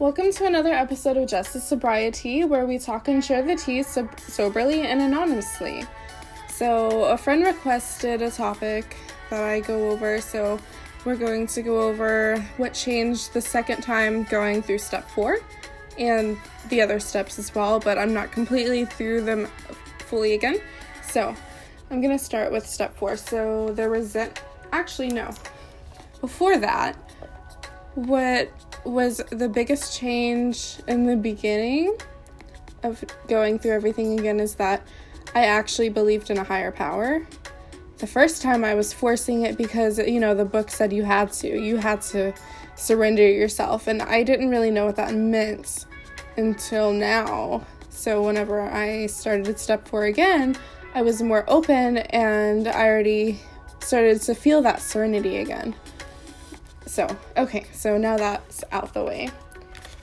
Welcome to another episode of Justice Sobriety, where we talk and share the tea sob- soberly and anonymously. So, a friend requested a topic that I go over, so we're going to go over what changed the second time going through step four and the other steps as well, but I'm not completely through them fully again. So, I'm gonna start with step four. So, there was it. actually, no. Before that, what was the biggest change in the beginning of going through everything again is that I actually believed in a higher power. The first time I was forcing it because, you know, the book said you had to. You had to surrender yourself. And I didn't really know what that meant until now. So whenever I started step four again, I was more open and I already started to feel that serenity again. So, okay, so now that's out the way.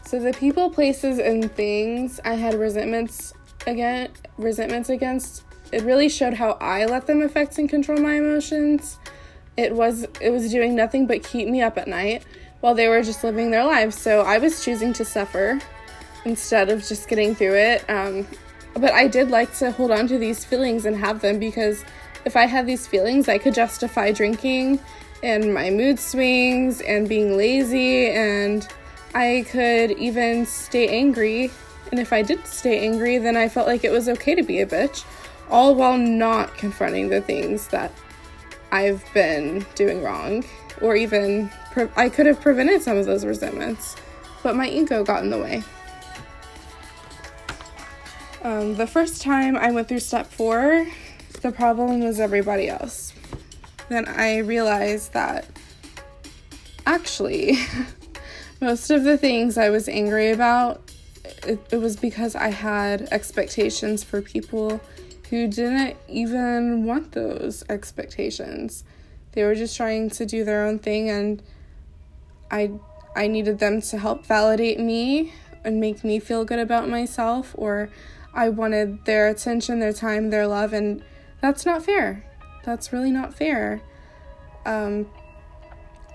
So the people, places, and things I had resentments again resentments against, it really showed how I let them affect and control my emotions. It was it was doing nothing but keep me up at night while they were just living their lives. So I was choosing to suffer instead of just getting through it. Um, but I did like to hold on to these feelings and have them because if I had these feelings, I could justify drinking and my mood swings and being lazy, and I could even stay angry. And if I did stay angry, then I felt like it was okay to be a bitch, all while not confronting the things that I've been doing wrong, or even pre- I could have prevented some of those resentments, but my ego got in the way. Um, the first time I went through step four, the problem was everybody else then I realized that actually, most of the things I was angry about, it, it, was because I had expectations for people who didn't even want those expectations. They were just trying to do their own thing, and I I needed them to help validate me and make me feel good about myself, or I wanted their attention, their time, their love, and that's not fair. That's really not fair. Um,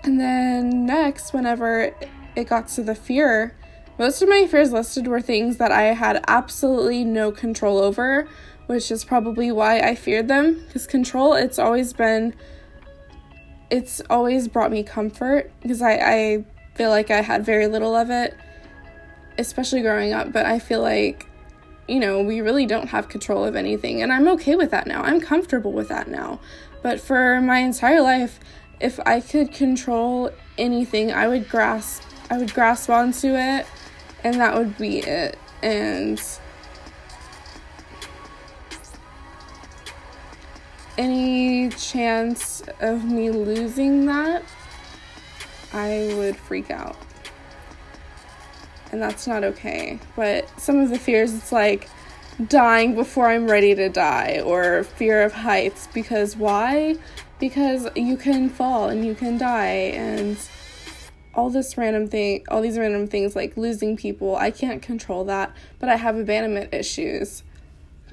and then next, whenever it got to the fear, most of my fears listed were things that I had absolutely no control over, which is probably why I feared them. Because control, it's always been, it's always brought me comfort because I, I feel like I had very little of it, especially growing up. But I feel like you know, we really don't have control of anything. And I'm okay with that now. I'm comfortable with that now. But for my entire life, if I could control anything, I would grasp I would grasp onto it and that would be it. And any chance of me losing that, I would freak out and that's not okay. But some of the fears, it's like dying before I'm ready to die, or fear of heights, because why? Because you can fall and you can die, and all this random thing, all these random things like losing people, I can't control that, but I have abandonment issues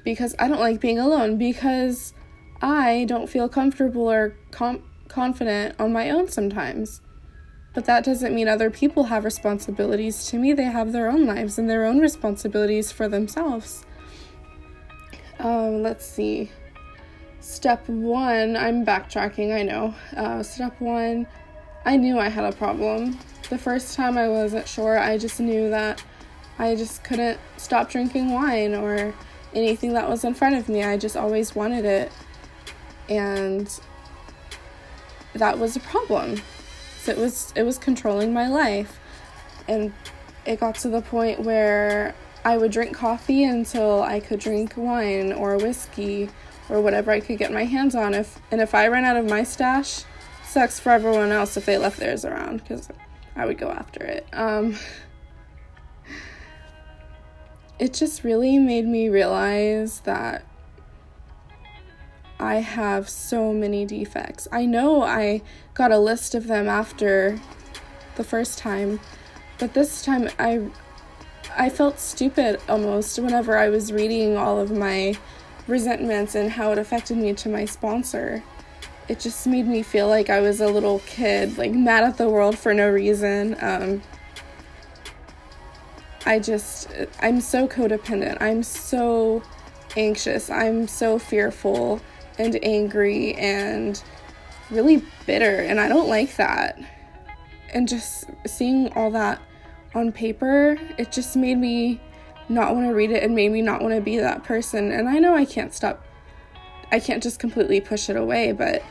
because I don't like being alone, because I don't feel comfortable or com- confident on my own sometimes. But that doesn't mean other people have responsibilities. To me, they have their own lives and their own responsibilities for themselves. Um, let's see. Step one, I'm backtracking, I know. Uh, step one, I knew I had a problem. The first time I wasn't sure, I just knew that I just couldn't stop drinking wine or anything that was in front of me. I just always wanted it. And that was a problem it was it was controlling my life. And it got to the point where I would drink coffee until I could drink wine or whiskey or whatever I could get my hands on. If and if I ran out of my stash sucks for everyone else if they left theirs around because I would go after it. Um, it just really made me realize that I have so many defects. I know I got a list of them after the first time, but this time I I felt stupid almost whenever I was reading all of my resentments and how it affected me to my sponsor. It just made me feel like I was a little kid, like mad at the world for no reason. Um, I just, I'm so codependent. I'm so anxious. I'm so fearful and angry and really bitter. And I don't like that. And just seeing all that on paper, it just made me not want to read it and made me not want to be that person. And I know I can't stop, I can't just completely push it away, but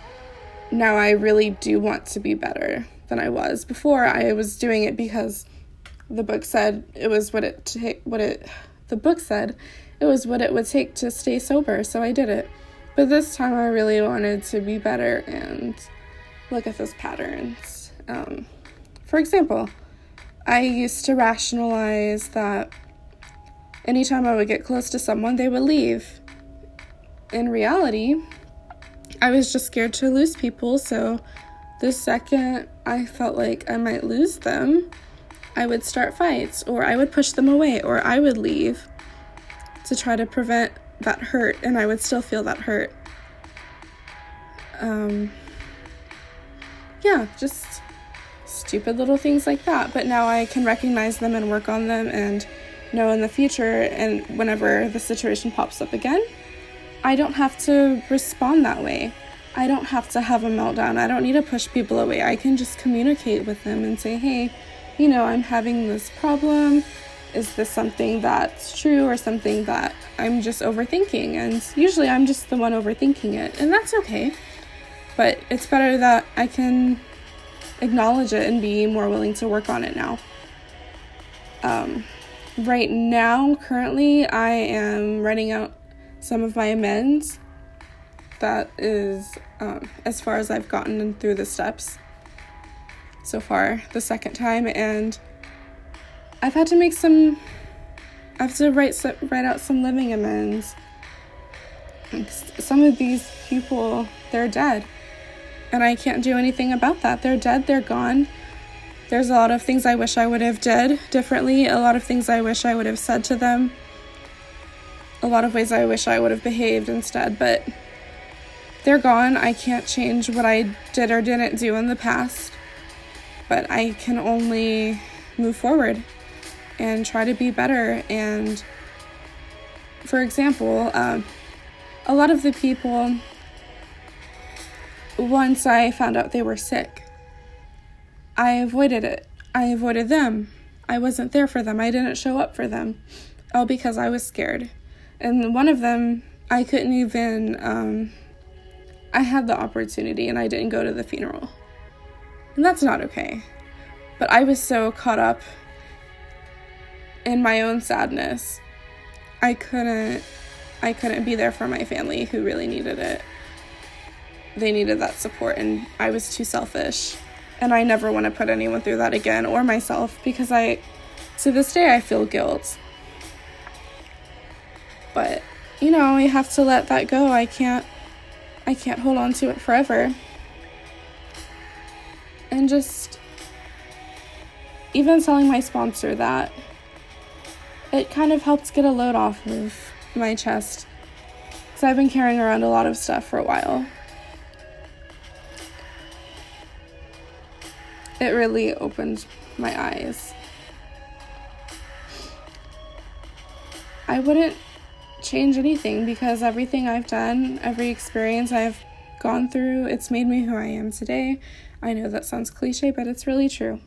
now I really do want to be better than I was. Before I was doing it because the book said it was what it ta- what it the book said it was what it would take to stay sober, so I did it. But this time I really wanted to be better and look at those patterns. Um, for example, I used to rationalize that anytime I would get close to someone, they would leave. In reality, I was just scared to lose people, so the second I felt like I might lose them, I would start fights, or I would push them away, or I would leave to try to prevent that hurt, and I would still feel that hurt. Um, yeah, just stupid little things like that. But now I can recognize them and work on them and know in the future and whenever the situation pops up again, I don't have to respond that way. I don't have to have a meltdown. I don't need to push people away. I can just communicate with them and say, hey, you know, I'm having this problem. Is this something that's true or something that I'm just overthinking? And usually I'm just the one overthinking it, and that's okay. But it's better that I can acknowledge it and be more willing to work on it now. Um, right now, currently, I am writing out some of my amends. That is um, as far as I've gotten through the steps so far, the second time, and I've had to make some. I have to write write out some living amends. Some of these people, they're dead, and I can't do anything about that. They're dead. They're gone. There's a lot of things I wish I would have did differently. A lot of things I wish I would have said to them. A lot of ways I wish I would have behaved instead, but they're gone. I can't change what I did or didn't do in the past but I can only move forward and try to be better. And for example, um, a lot of the people, once I found out they were sick, I avoided it. I avoided them. I wasn't there for them. I didn't show up for them, all because I was scared. And one of them, I couldn't even, um, I had the opportunity and I didn't go to the funeral. And that's not okay. But I was so caught up in my own sadness. I couldn't I couldn't be there for my family who really needed it. They needed that support and I was too selfish. And I never want to put anyone through that again or myself because I to this day I feel guilt. But you know, I have to let that go. I can't I can't hold on to it forever and just even telling my sponsor that it kind of helped get a load off of my chest because I've been carrying around a lot of stuff for a while. It really opened my eyes. I wouldn't change anything because everything I've done, every experience I've gone through, it's made me who I am today. I know that sounds cliche, but it's really true.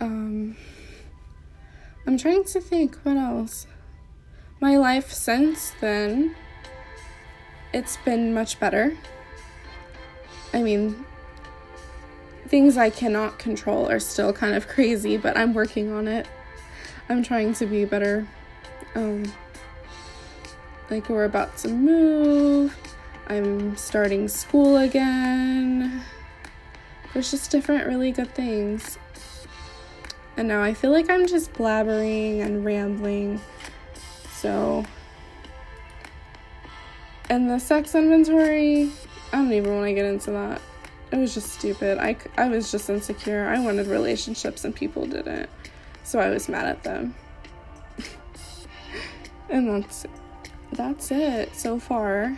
Um, I'm trying to think what else. My life since then, it's been much better. I mean, things I cannot control are still kind of crazy, but I'm working on it. I'm trying to be better. Um, like, we're about to move I'm starting school again. There's just different really good things. And now I feel like I'm just blabbering and rambling. So, and the sex inventory, I don't even want to get into that. It was just stupid. I, I was just insecure. I wanted relationships and people didn't. So I was mad at them. and that's that's it so far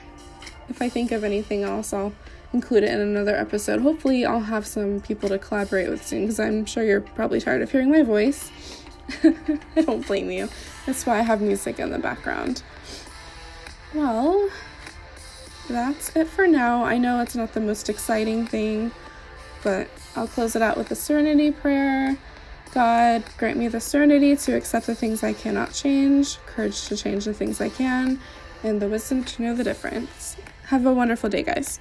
if I think of anything else, I'll include it in another episode. Hopefully, I'll have some people to collaborate with soon because I'm sure you're probably tired of hearing my voice. I don't blame you. That's why I have music in the background. Well, that's it for now. I know it's not the most exciting thing, but I'll close it out with a serenity prayer. God, grant me the serenity to accept the things I cannot change, courage to change the things I can, and the wisdom to know the difference. Have a wonderful day, guys.